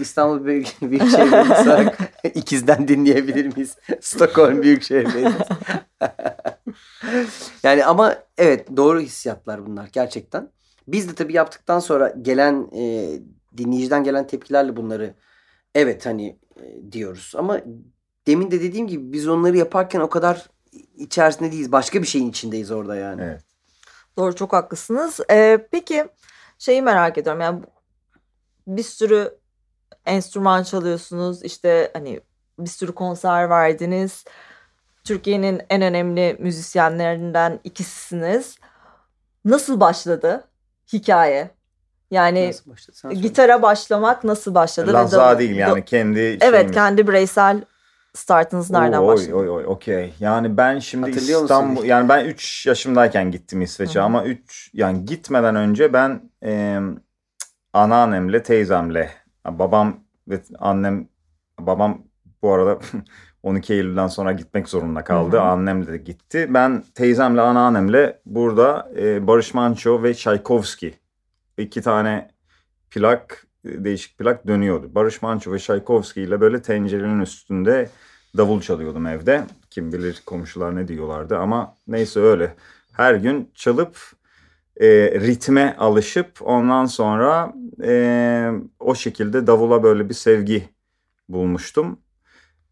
İstanbul Büyük, Büyükşehir Belediyesi ikizden dinleyebilir miyiz? Stockholm Büyükşehir yani ama evet doğru hissiyatlar bunlar gerçekten. Biz de tabii yaptıktan sonra gelen e, dinleyiciden gelen tepkilerle bunları evet hani e, diyoruz. Ama demin de dediğim gibi biz onları yaparken o kadar içerisinde değiliz. Başka bir şeyin içindeyiz orada yani. Evet. Doğru çok haklısınız. Ee, peki şeyi merak ediyorum. Yani bir sürü enstrüman çalıyorsunuz. İşte hani bir sürü konser verdiniz. Türkiye'nin en önemli müzisyenlerinden ikisisiniz. Nasıl başladı hikaye? Yani gitara başlamak nasıl başladı? Lazza değil yani kendi Evet şeyimiz. kendi bireysel startınız nereden oy, başladı? Oy oy okey. Yani ben şimdi Hatırlıyor İstanbul musun? yani ben 3 yaşımdayken gittim İsveç'e ama 3 yani gitmeden önce ben e, anneannemle teyzemle babam ve annem babam bu arada 12 Eylül'den sonra gitmek zorunda kaldı. Hı hı. Annem de gitti. Ben teyzemle anneannemle burada e, Barış Manço ve Tchaikovsky iki tane plak değişik plak dönüyordu. Barış Manço ve Tchaikovsky ile böyle tencerenin üstünde davul çalıyordum evde. Kim bilir komşular ne diyorlardı ama neyse öyle. Her gün çalıp e, ritme alışıp ondan sonra e, o şekilde davula böyle bir sevgi bulmuştum.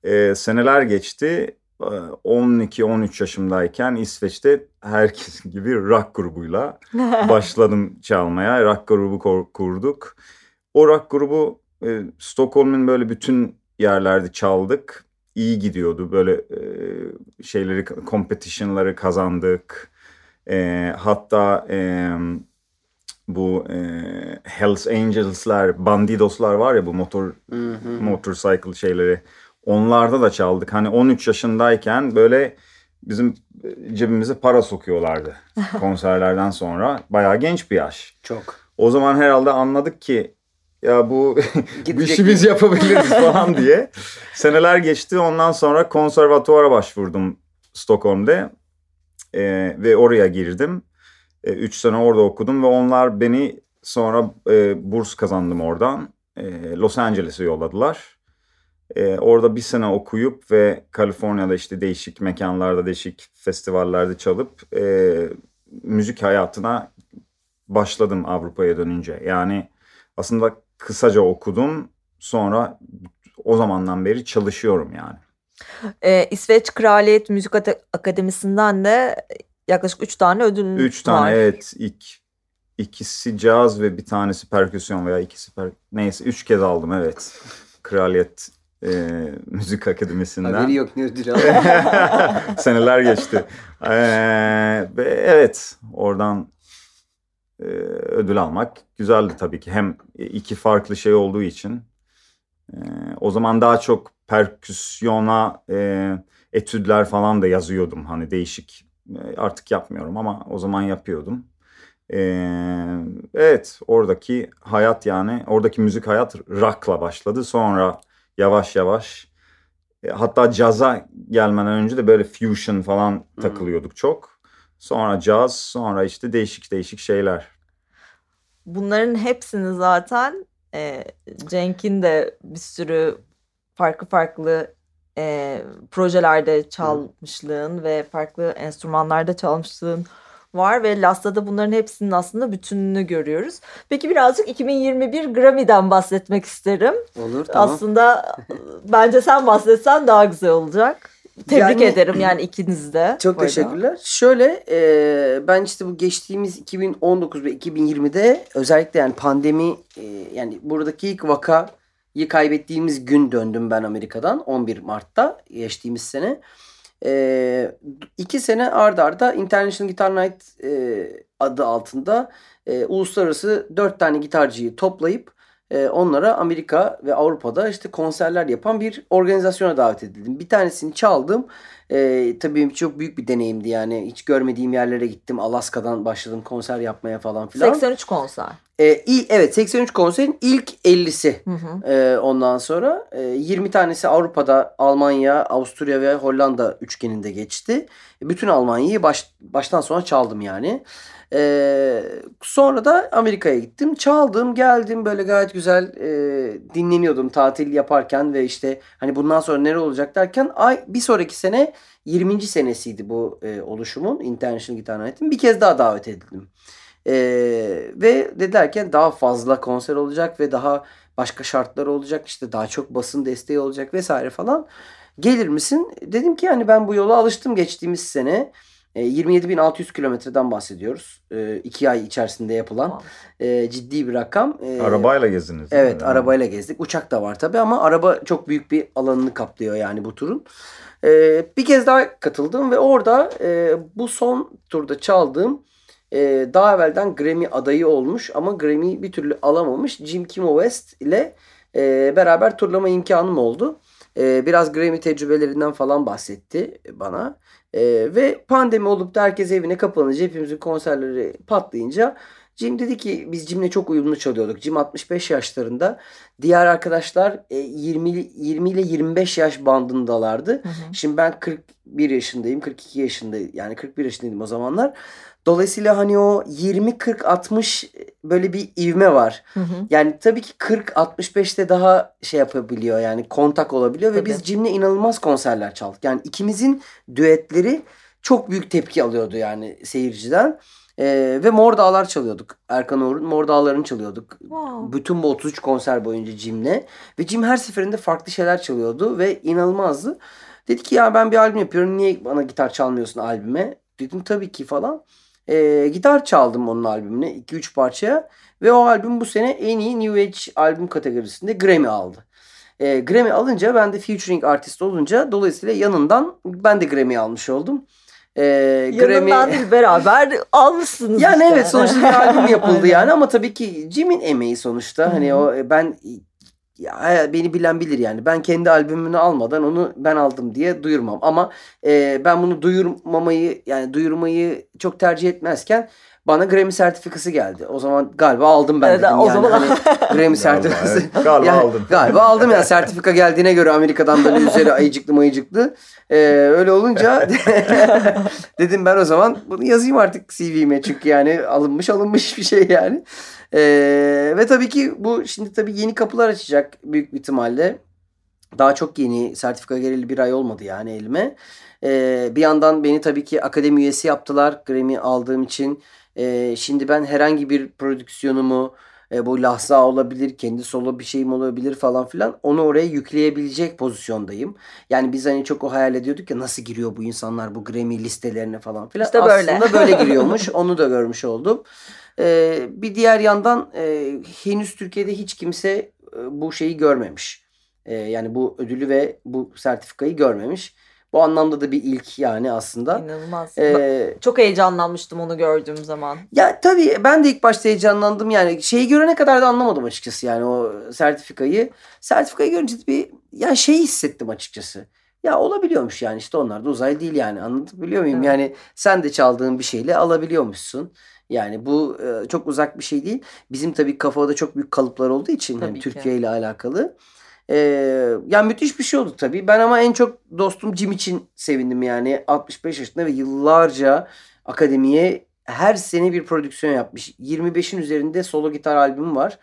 E, seneler geçti. 12-13 yaşımdayken İsveç'te herkes gibi rock grubuyla başladım çalmaya. Rock grubu kurduk. O rock grubu e, Stockholm'un böyle bütün yerlerde çaldık. İyi gidiyordu. Böyle e, şeyleri, competition'ları kazandık. E, hatta e, bu e, Hells Angels'lar, Bandidos'lar var ya bu motor motorcycle şeyleri. Onlarda da çaldık. Hani 13 yaşındayken böyle bizim cebimize para sokuyorlardı konserlerden sonra. Bayağı genç bir yaş. Çok. O zaman herhalde anladık ki ya bu bir işi biz yapabiliriz falan diye. Seneler geçti ondan sonra konservatuvara başvurdum Stockholm'de ee, ve oraya girdim. Ee, üç sene orada okudum ve onlar beni sonra e, burs kazandım oradan. E, Los Angeles'e yolladılar. E, orada bir sene okuyup ve Kaliforniya'da işte değişik mekanlarda, değişik festivallerde çalıp e, müzik hayatına başladım Avrupa'ya dönünce. Yani aslında kısaca okudum. Sonra o zamandan beri çalışıyorum yani. Ee, İsveç Kraliyet Müzik Akademisi'nden de yaklaşık üç tane ödül Üç tane evet. İlk, ikisi caz ve bir tanesi perküsyon veya ikisi per... neyse üç kez aldım evet. Kraliyet e, Müzik Akademisi'nden. Haberi yok ne ödül Seneler geçti. Ee, ve evet oradan e, ödül almak güzeldi tabii ki. Hem iki farklı şey olduğu için. E, o zaman daha çok perküsyona e, etüdler falan da yazıyordum. Hani değişik e, artık yapmıyorum ama o zaman yapıyordum. E, evet oradaki hayat yani oradaki müzik hayat rock'la başladı. Sonra yavaş yavaş e, hatta caza gelmeden önce de böyle fusion falan takılıyorduk çok. Sonra caz, sonra işte değişik değişik şeyler. Bunların hepsini zaten e, Cenk'in de bir sürü farklı farklı e, projelerde çalmışlığın ve farklı enstrümanlarda çalmışlığın var ve Last'ta da bunların hepsinin aslında bütününü görüyoruz. Peki birazcık 2021 Grammy'den bahsetmek isterim. Olur tamam. Aslında bence sen bahsetsen daha güzel olacak. Tebrik Yani- ederim yani ikiniz de. Çok arada. teşekkürler. Şöyle e, ben işte bu geçtiğimiz 2019 ve 2020'de özellikle yani pandemi e, yani buradaki ilk vakayı kaybettiğimiz gün döndüm ben Amerika'dan 11 Mart'ta geçtiğimiz sene. E, iki sene ard arda International Guitar Night e, adı altında e, uluslararası dört tane gitarcıyı toplayıp e, onlara Amerika ve Avrupa'da işte konserler yapan bir organizasyona davet edildim. Bir tanesini çaldım. E, tabii çok büyük bir deneyimdi yani. Hiç görmediğim yerlere gittim. Alaska'dan başladım konser yapmaya falan filan. 83 konser. E, il- evet 83 konserin ilk 50'si. Hı hı. E, ondan sonra e, 20 tanesi Avrupa'da Almanya, Avusturya ve Hollanda üçgeninde geçti. Bütün Almanya'yı baş, baştan sona çaldım yani. E, sonra da Amerika'ya gittim. Çaldım, geldim böyle gayet güzel e, dinleniyordum tatil yaparken ve işte hani bundan sonra nere olacak derken ay bir sonraki sene 20. senesiydi bu e, oluşumun International Guitar Night'in. Bir kez daha davet edildim. Ee, ve dediler daha fazla konser olacak ve daha başka şartlar olacak işte daha çok basın desteği olacak vesaire falan. Gelir misin? Dedim ki yani ben bu yola alıştım geçtiğimiz sene. E, 27.600 kilometreden bahsediyoruz. E, iki ay içerisinde yapılan e, ciddi bir rakam. E, Arabayla gezdiniz. Evet arabayla gezdik. Uçak da var tabii ama araba çok büyük bir alanını kaplıyor yani bu turun. Bir kez daha katıldım ve orada e, bu son turda çaldığım e, daha evvelden Grammy adayı olmuş ama Grammy bir türlü alamamış Jim Kimo West ile e, beraber turlama imkanım oldu. E, biraz Grammy tecrübelerinden falan bahsetti bana. E, ve pandemi olup da herkes evine kapanınca hepimizin konserleri patlayınca Jim dedi ki biz Jim'le çok uyumlu çalıyorduk. Jim 65 yaşlarında. Diğer arkadaşlar e, 20 20 ile 25 yaş bandındalardı. Hı hı. Şimdi ben 41 yaşındayım. 42 yaşındayım. Yani 41 yaşındaydım o zamanlar. Dolayısıyla hani o 20 40 60 böyle bir ivme var. Hı hı. Yani tabii ki 40 65'te daha şey yapabiliyor yani kontak olabiliyor ve Tabii. biz Jim'le inanılmaz konserler çaldık. Yani ikimizin düetleri çok büyük tepki alıyordu yani seyirciden. Ee, ve Mor Dağlar çalıyorduk. Erkan Oğur'un Mor Dağları'nı çalıyorduk. Wow. Bütün bu 33 konser boyunca Jim'le. Ve Jim her seferinde farklı şeyler çalıyordu ve inanılmazdı. Dedi ki ya ben bir albüm yapıyorum niye bana gitar çalmıyorsun albüme? Dedim tabii ki falan. Ee, gitar çaldım onun albümüne 2-3 parçaya. Ve o albüm bu sene en iyi New Age albüm kategorisinde Grammy aldı. Ee, Grammy alınca ben de featuring artist olunca dolayısıyla yanından ben de Grammy almış oldum. Ee, Yanından değil beraber almışsınız yani işte. evet sonuçta bir albüm yapıldı yani ama tabii ki Jim'in emeği sonuçta. Hani o ben ya, beni bilen bilir yani. Ben kendi albümünü almadan onu ben aldım diye duyurmam. Ama e, ben bunu duyurmamayı yani duyurmayı çok tercih etmezken bana Grammy sertifikası geldi. O zaman galiba aldım ben Evet, dedim o yani. zaman- Hani Grammy Galiba, sertifikası. evet. Galiba Yani aldın. Galiba aldım yani sertifika geldiğine göre Amerika'dan böyle üzeri ayıcıklı mayıcıklı. Ee, öyle olunca dedim ben o zaman bunu yazayım artık CV'me çünkü yani alınmış alınmış bir şey yani. Ee, ve tabii ki bu şimdi tabii yeni kapılar açacak büyük bir ihtimalle. Daha çok yeni sertifika geleli bir ay olmadı yani elime. Ee, bir yandan beni tabii ki akademi üyesi yaptılar Grammy aldığım için. Ee, şimdi ben herhangi bir prodüksiyonumu e, bu lahza olabilir, kendi solo bir şeyim olabilir falan filan. Onu oraya yükleyebilecek pozisyondayım. Yani biz hani çok o hayal ediyorduk ya nasıl giriyor bu insanlar bu Grammy listelerine falan filan. İşte böyle. Aslında böyle giriyormuş. Onu da görmüş oldum. Ee, bir diğer yandan e, henüz Türkiye'de hiç kimse e, bu şeyi görmemiş. E, yani bu ödülü ve bu sertifikayı görmemiş. Bu anlamda da bir ilk yani aslında. İnanılmaz. Ee, Çok heyecanlanmıştım onu gördüğüm zaman. ya tabii ben de ilk başta heyecanlandım yani şeyi görene kadar da anlamadım açıkçası yani o sertifikayı. Sertifikayı görünce bir yani şeyi hissettim açıkçası. Ya olabiliyormuş yani işte onlar da uzay değil yani anlatabiliyor muyum? Evet. Yani sen de çaldığın bir şeyle alabiliyormuşsun. Yani bu e, çok uzak bir şey değil. Bizim tabii kafada çok büyük kalıplar olduğu için Tabii hani ki. Türkiye ile alakalı. E, yani müthiş bir şey oldu tabii. Ben ama en çok dostum Jim için sevindim yani. 65 yaşında ve yıllarca akademiye her sene bir prodüksiyon yapmış. 25'in üzerinde solo gitar albümü var.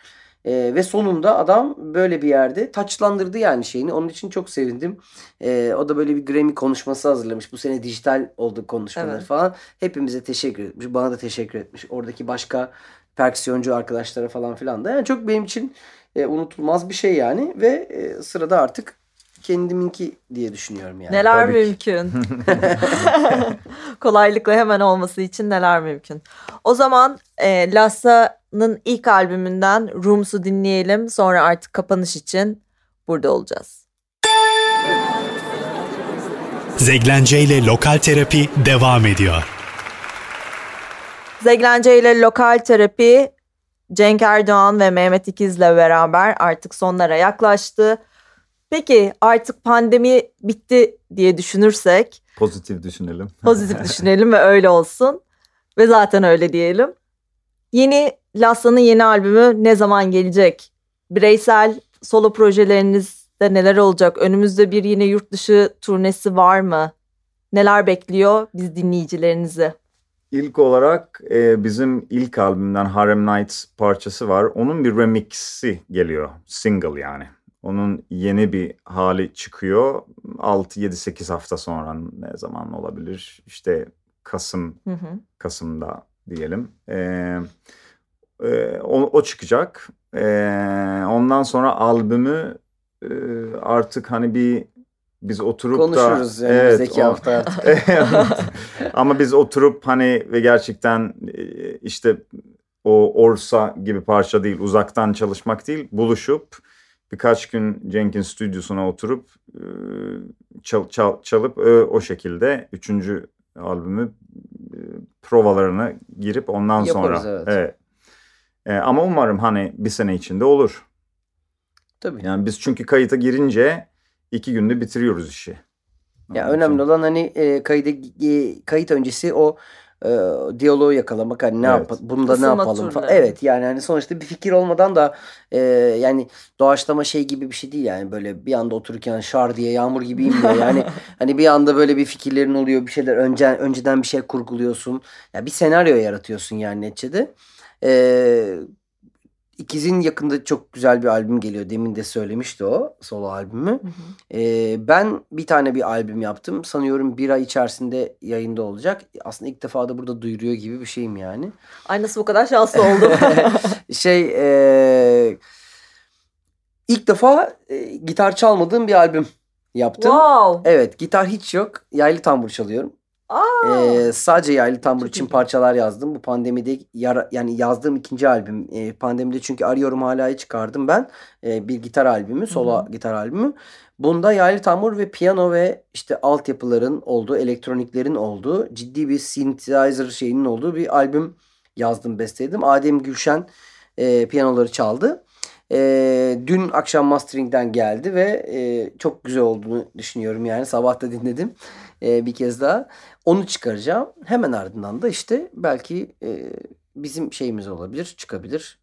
Ee, ve sonunda adam böyle bir yerde taçlandırdı yani şeyini. Onun için çok sevindim. Ee, o da böyle bir Grammy konuşması hazırlamış. Bu sene dijital oldu konuşmalar Evet. falan. Hepimize teşekkür etmiş. Bana da teşekkür etmiş. Oradaki başka perküsyoncu arkadaşlara falan filan da. Yani çok benim için e, unutulmaz bir şey yani. Ve e, sırada artık kendiminki diye düşünüyorum yani. neler tabii mümkün. Kolaylıkla hemen olması için neler mümkün. O zaman e, Lassa'nın ilk albümünden Rooms'u dinleyelim. Sonra artık kapanış için burada olacağız. Zeglence ile Lokal Terapi devam ediyor. Zeglence ile Lokal Terapi Cenk Erdoğan ve Mehmet İkiz'le beraber artık sonlara yaklaştı. Peki artık pandemi bitti diye düşünürsek Pozitif düşünelim. pozitif düşünelim ve öyle olsun. Ve zaten öyle diyelim. Yeni Lassa'nın yeni albümü ne zaman gelecek? Bireysel solo projelerinizde neler olacak? Önümüzde bir yine yurt dışı turnesi var mı? Neler bekliyor biz dinleyicilerinizi? İlk olarak e, bizim ilk albümden Harem Nights parçası var. Onun bir remixi geliyor. Single yani. Onun yeni bir hali çıkıyor. 6-7-8 hafta sonra ne zaman olabilir? İşte Kasım Hı hı. Kasım'da diyelim. Ee, e, o, o çıkacak. Ee, ondan sonra albümü e, artık hani bir biz oturup da Konuşuruz yani Evet, o- hafta artık. Evet. Ama biz oturup hani ve gerçekten e, işte o Orsa gibi parça değil, uzaktan çalışmak değil, buluşup birkaç gün Cenk'in stüdyosuna oturup e, çal, çal- çalıp e, o şekilde üçüncü albümü provalarına girip ondan Yaparız, sonra evet. E, ama umarım hani bir sene içinde olur. Tabii. Yani biz çünkü kayıta girince iki günde bitiriyoruz işi. Ya Onun önemli için- olan hani e, kayıda e, kayıt öncesi o e, diyaloğu yakalamak hani ne Evet. yap bunda ne yapalım falan. Evet yani hani sonuçta bir fikir olmadan da e, yani doğaçlama şey gibi bir şey değil yani böyle bir anda otururken şar diye yağmur gibi inmiyor. Yani hani bir anda böyle bir fikirlerin oluyor bir şeyler önce önceden bir şey kurguluyorsun. Ya bir senaryo yaratıyorsun yani neticede. E, İkiz'in yakında çok güzel bir albüm geliyor. Demin de söylemişti o solo albümü. Hı hı. Ee, ben bir tane bir albüm yaptım. Sanıyorum bir ay içerisinde yayında olacak. Aslında ilk defa da burada duyuruyor gibi bir şeyim yani. Ay nasıl bu kadar şanslı oldum. şey e, ilk defa e, gitar çalmadığım bir albüm yaptım. wow. Evet gitar hiç yok. Yaylı tambur çalıyorum. Ee, sadece yaylı tambur için parçalar yazdım. Bu pandemide yara, yani yazdığım ikinci albüm. Ee, pandemide çünkü Arıyorum Hala'yı çıkardım ben. Ee, bir gitar albümü, solo gitar albümü. Bunda yaylı tambur ve piyano ve işte altyapıların olduğu, elektroniklerin olduğu, ciddi bir synthesizer şeyinin olduğu bir albüm yazdım, besteledim. Adem Gülşen e, piyanoları çaldı. E, dün akşam masteringden geldi ve e, çok güzel olduğunu düşünüyorum yani. Sabah da dinledim e, bir kez daha. Onu çıkaracağım. Hemen ardından da işte belki e, bizim şeyimiz olabilir, çıkabilir.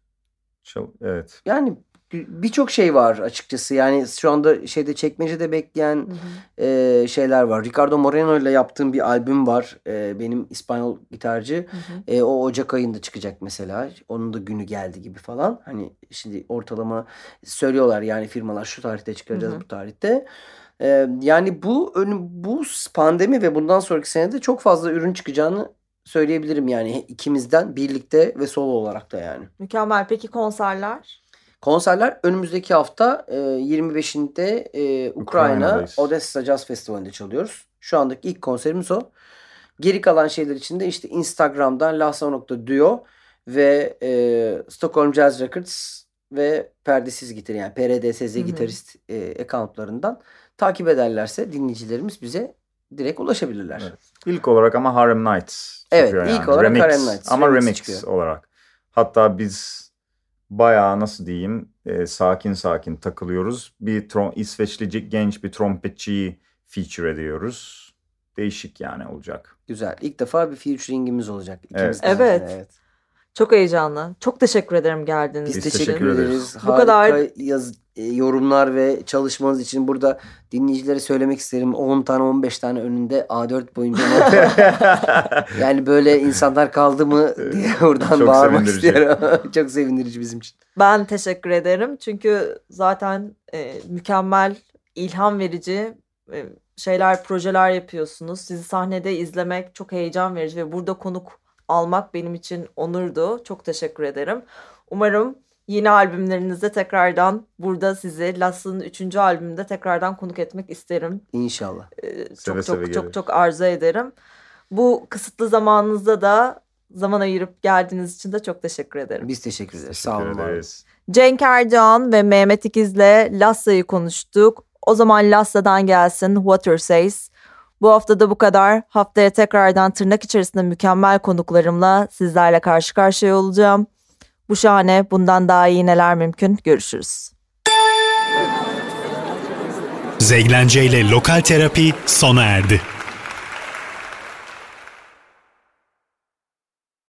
Çal- Evet. Yani bir- birçok şey var açıkçası. Yani şu anda şeyde çekmecede bekleyen Hı hı. e, şeyler var. Ricardo Moreno ile yaptığım bir albüm var. E, benim İspanyol gitarcı. Hı hı. E, o Ocak ayında çıkacak mesela. Onun da günü geldi gibi falan. Hani şimdi ortalama söylüyorlar yani firmalar şu tarihte çıkaracağız Hı hı. bu tarihte. E, yani bu bu pandemi ve bundan sonraki senede çok fazla ürün çıkacağını söyleyebilirim yani ikimizden birlikte ve solo olarak da yani. Mükemmel. Peki konserler? Konserler önümüzdeki hafta e, 25'inde e, Ukrayna. Odessa Jazz Festivali'nde çalıyoruz. Şu andaki ilk konserimiz o. Geri kalan şeyler için de işte Instagram'dan lasa.duo ve e, Stockholm Jazz Records ve Perdesiz Gitar yani PRDSZ gitarist e, accountlarından takip ederlerse dinleyicilerimiz bize direkt ulaşabilirler. Evet. İlk olarak ama Harlem Nights Evet, ilk yani. olarak remix. Harlem Nights, Ama remix remix, çıkıyor. olarak. Hatta biz bayağı nasıl diyeyim e, sakin sakin takılıyoruz. Bir trom İsveçli genç bir trompetçiyi feature ediyoruz. Değişik yani olacak. Güzel. İlk defa bir featuring'imiz olacak. İkimiz Evet. de. Evet. Çok heyecanlı. Çok teşekkür ederim geldiğiniz Biz, Biz için. teşekkür, ederiz. Bu Harika kadar- yaz, e, yorumlar ve çalışmanız için burada dinleyicilere söylemek isterim. 10 tane 15 tane önünde A4 boyunca yani böyle insanlar kaldı mı diye buradan Çok bağırmak sevindirici. istiyorum. Çok sevindirici bizim için. Ben teşekkür ederim. Çünkü zaten e, mükemmel, ilham verici e, şeyler, projeler yapıyorsunuz. Sizi sahnede izlemek çok heyecan verici ve burada konuk almak benim için onurdu. Çok teşekkür ederim. Umarım yeni albümlerinizde tekrardan burada sizi Lass'ın 3. albümünde tekrardan konuk etmek isterim. İnşallah. Ee, çok Seve çok seve çok gelir. çok arzu ederim. Bu kısıtlı zamanınızda da zaman ayırıp geldiğiniz için de çok teşekkür ederim. Biz teşekkür ederiz. Teşekkür Sağ olun. ederiz. Cenk Erdoğan ve Mehmet İkiz'le Lassa'yı konuştuk. O zaman Lassa'dan gelsin Water Says. Bu hafta da bu kadar. Haftaya tekrardan tırnak içerisinde mükemmel konuklarımla sizlerle karşı karşıya olacağım. Bu şahane bundan daha iyi neler mümkün görüşürüz. Zeglence ile Lokal Terapi sona erdi.